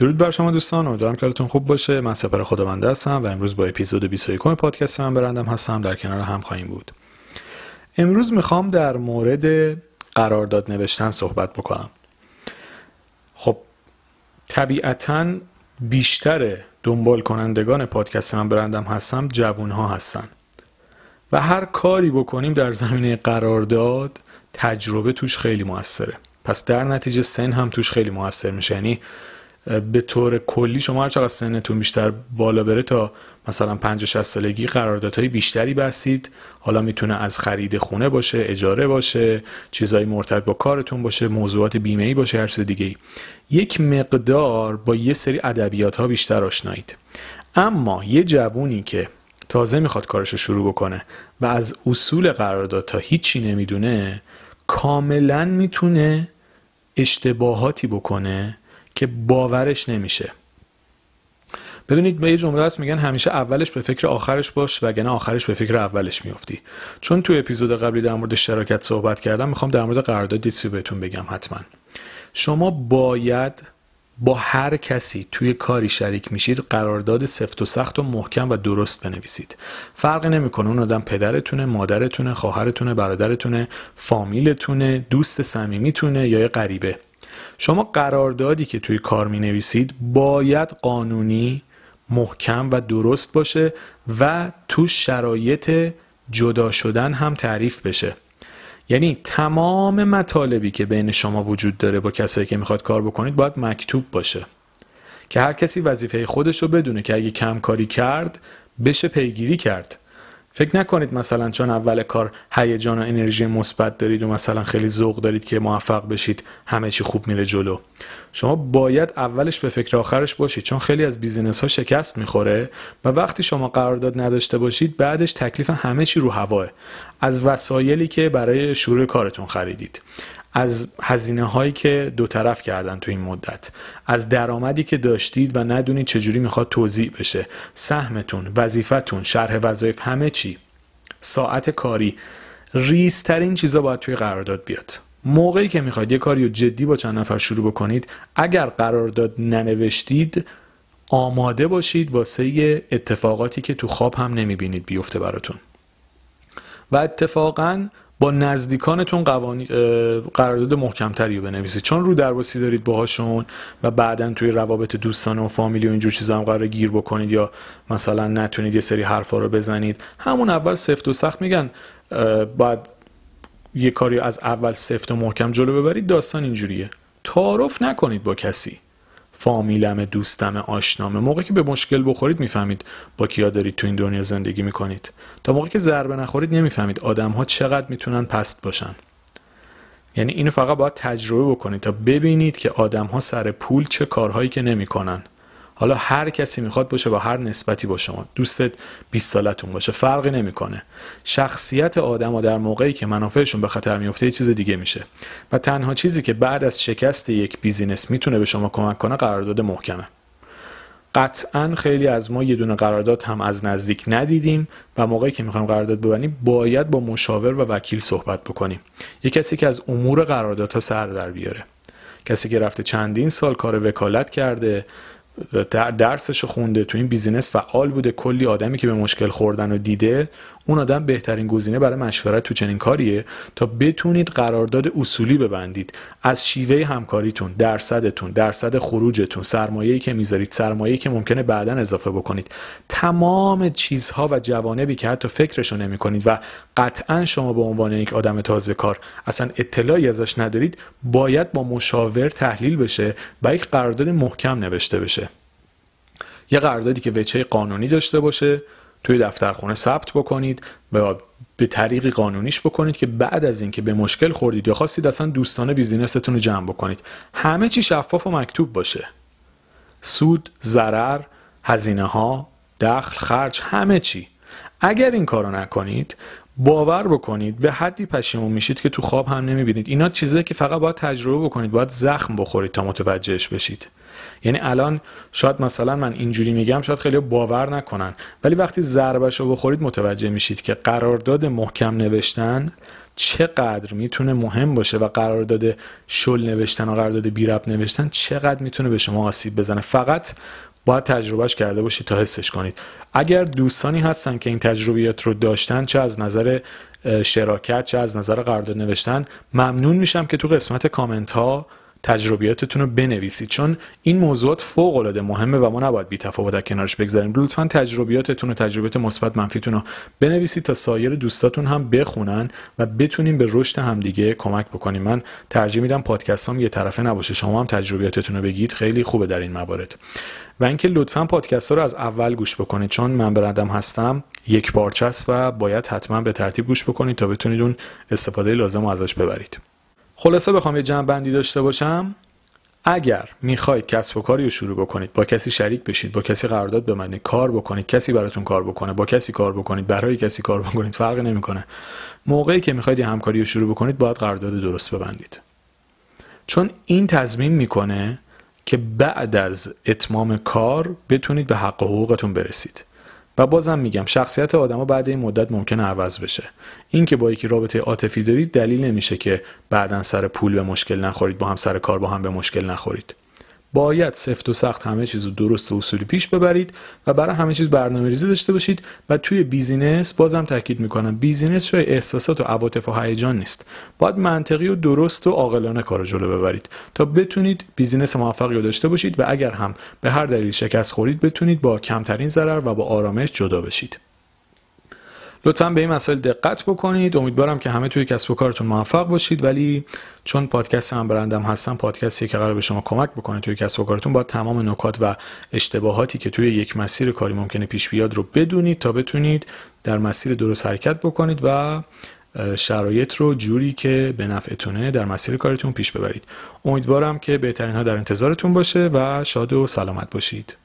درود بر شما دوستان امیدوارم که حالتون خوب باشه. من سپر خداونده هستم و امروز با اپیزود 21 پادکست من برندم هستم. در کنار هم خواهیم بود. امروز می‌خوام در مورد قرارداد نوشتن صحبت بکنم. خب طبیعتا بیشتر دنبال کنندگان پادکست من برندم هستم جوون ها هستن. و هر کاری بکنیم در زمینه قرارداد تجربه توش خیلی موثره. پس در نتیجه سن هم توش خیلی موثر میشه. یعنی به طور کلی شما هر چقدر سنتون بیشتر بالا بره تا مثلا 50 60 سالگی قراردادهای بیشتری بستید حالا می‌تونه از خرید خونه باشه اجاره باشه چیزایی مرتبط با کارتون باشه موضوعات بیمه ای باشه هر چیز دیگه ای یک مقدار با یه سری ادبیات ها بیشتر آشنایید. اما یه جوونی که تازه می‌خواد کارش رو شروع بکنه و از اصول قرارداد تا هیچی نمی‌دونه کاملا می‌تونه اشتباهاتی بکنه که باورش نمیشه. ببینید به یه جمله هست میگن همیشه اولش به فکر آخرش باش وگرنه آخرش به فکر اولش میافتی چون تو اپیزود قبلی در مورد شراکت صحبت کردم می‌خوام در مورد قرارداد دیسی بهتون بگم حتما. شما باید با هر کسی توی کاری شریک میشید قرارداد سفت و سخت و محکم و درست بنویسید. فرقی نمی‌کنه اون آدم پدرتونه مادرتونه خواهرتونه برادرتونه فامیلتونه دوست صمیمیتونه یا یه غریبه. شما قراردادی که توی کار می نویسید باید قانونی محکم و درست باشه و تو شرایط جدا شدن هم تعریف بشه. یعنی تمام مطالبی که بین شما وجود داره با کسایی که می‌خواد کار بکنید باید مکتوب باشه. که هر کسی وظیفه خودش رو بدونه که اگه کم کاری کرد بشه پیگیری کرد. فکر نکنید مثلا چون اول کار هیجان و انرژی مثبت دارید و مثلا خیلی ذوق دارید که موفق بشید همه چی خوب میره جلو. شما باید اولش به فکر آخرش باشید چون خیلی از بیزینس ها شکست می‌خوره و وقتی شما قرارداد نداشته باشید بعدش تکلیف همه چی رو هواه. از وسایلی که برای شروع کارتون خریدید. از هزینه هایی که دو طرف کردن تو این مدت از درآمدی که داشتید و ندونید چجوری می‌خواد توضیح بشه. سهمتون وظیفتون شرح وظایف همه چی. ساعت کاری. ریزترین چیزا باید توی قرارداد بیاد. موقعی که می‌خواید یه کاری رو جدی با چند نفر شروع بکنید اگر قرارداد ننوشتید آماده باشید واسه اتفاقاتی که تو خواب هم نمی‌بینید بیفته براتون. و اتفاقا با نزدیکانتون قوانی... قرارداد محکمتری رو بنویسید. چون رو درواسی دارید باهاشون و بعدا توی روابط دوستان و فامیلی و اینجور چیزا هم قرار گیر بکنید یا مثلا نتونید یه سری حرفا رو بزنید. همون اول سفت و سخت میگن باید یه کاری از اول سفت و محکم جلو ببرید. داستان اینجوریه. تعارف نکنید با کسی. فامیلم دوستم آشنامه موقعی که به مشکل بخورید می‌فهمید با کیا دارید تو این دنیا زندگی می‌کنید. تا موقعی که ضربه نخورید نمی‌فهمید آدم ها چقدر می‌تونن پست باشن. یعنی اینو فقط باید تجربه بکنید تا ببینید که آدم ها سر پول چه کارهایی که نمی‌کنن. حالا هر کسی می‌خواد باشه با هر نسبتی با شما. دوستت 20 سالتون باشه فرقی نمی‌کنه. شخصیت آدم ها در موقعی که منافعشون به خطر میفته یه چیز دیگه میشه. و تنها چیزی که بعد از شکست یک بیزینس می‌تونه به شما کمک کنه قرارداد محکمه. قطعا خیلی از ما یه دونه قرارداد هم از نزدیک ندیدیم و موقعی که می‌خوایم قرارداد ببندیم باید با مشاور و وکیل صحبت بکنیم. یه کسی که از امور قراردادها سر در بیاره. کسی که رفته چندین سال کار وکالت کرده درسش خونده. تو این بیزینس فعال بوده. کلی آدمی که به مشکل خوردن و دیده اون آدم بهترین گزینه برای مشورت تو چنین کاریه؟ تا بتونید قرارداد اصولی ببندید. از شیوه همکاریتون درصدتون درصد خروجتون سرمایه‌ای که می‌ذارید سرمایه‌ای که ممکنه بعدا اضافه بکنید. تمام چیزها و جوانبی که حتی فکرشو نمی‌کنید و قطعا شما به عنوان یک آدم تازه کار اصلا اطلاعی ازش ندارید باید با مشاور تحلیل بشه و یک قرارداد محکم نوشته بشه. یه قراردادی که وچه قانونی داشته باشه. توی دفترخونه ثبت بکنید و به طریقی قانونیش بکنید که بعد از اینکه به مشکل خوردید یا خواستید اصلا دوستانه بیزینستون رو جمع بکنید. همه چی شفاف و مکتوب باشه. سود، ضرر، هزینه ها، دخل، خرج همه چی. اگر این کارو نکنید باور بکنید به حدی پشیمون میشید که تو خواب هم نمی‌بینید. اینا چیزایی که فقط باید تجربه بکنید باید زخم بخورید تا متوجهش بشید. یعنی الان شاید مثلا من اینجوری میگم شاید خیلی باور نکنن. ولی وقتی ضربش رو بخورید متوجه میشید که قرارداد محکم نوشتن چقدر می‌تونه مهم باشه و قرارداد شل نوشتن و قرارداد بی رب نوشتن چقدر می‌تونه به شما آسیب بزنه. فقط باید تجربهش کرده باشید تا حسش کنید. اگر دوستانی هستن که این تجربیات رو داشتن چه از نظر شراکت چه از نظر قرارداد نوشتن ممنون میشم که تو قسمت کامنت ها تجربیاتتون رو بنویسید چون این موضوعات فوق العاده مهمه و ما نباید بی تفاوت در کنارش بگذاریم. لطفا تجربیاتتون و تجربیات مثبت منفیتون رو بنویسید تا سایر دوستاتون هم بخونن و بتونیم به رشد همدیگه کمک بکنیم. من ترجیح میدم پادکست هم یه طرفه نباشه. شما هم تجربیاتتون رو بگید. خیلی خوبه در این موارد. و اینکه لطفا پادکست ها رو از اول گوش بکنید چون من برندم هستم یک بارچه است و باید حتما به ترتیب گوش بکنید تا بتونید اون استفاده لازم رو ازش ببرید. خلاصه بخوام یه جمع بندی داشته باشم. اگر می‌خواید کسب و کاری رو شروع بکنید با کسی شریک بشید با کسی قرارداد ببندید کار بکنید کسی براتون کار بکنه با کسی کار بکنید برای کسی کار بکنید فرق نمی‌کنه. موقعی که می‌خواید یه همکاری رو شروع بکنید باید قرارداد درست ببندید. چون این تضمین می‌کنه که بعد از اتمام کار بتونید به حق و حقوقتون برسید. و بازم میگم شخصیت آدما بعد این مدت ممکنه عوض بشه. این که با یکی رابطه عاطفی دارید دلیل نمیشه که بعدا سر پول به مشکل نخورید با هم سر کار با هم به مشکل نخورید. باید سفت و سخت همه چیز رو درست و اصولی پیش ببرید و برای همه چیز برنامه ریزی داشته باشید و توی business بازم تاکید می‌کنم business جای احساسات و عواطف و هیجان نیست. باید منطقی و درست و عاقلانه کار جلو ببرید تا بتونید business موفقی رو داشته باشید و اگر هم به هر دلیل شکست خوردید بتونید با کمترین ضرر و با آرامش جدا بشید. لطفا به این مسائل دقت بکنید. امیدوارم که همه توی کسب و کارتون موفق باشید. ولی چون پادکست هم برندم هستم پادکستی که قرار به شما کمک بکنه توی کسب و کارتون با تمام نکات و اشتباهاتی که توی یک مسیر کاری ممکنه پیش بیاد رو بدونید تا بتونید در مسیر درست حرکت بکنید و شرایط رو جوری که به نفعتونه در مسیر کارتون پیش ببرید. امیدوارم که بهترین ها در انتظارتون باشه و شاد و سلامت باشید.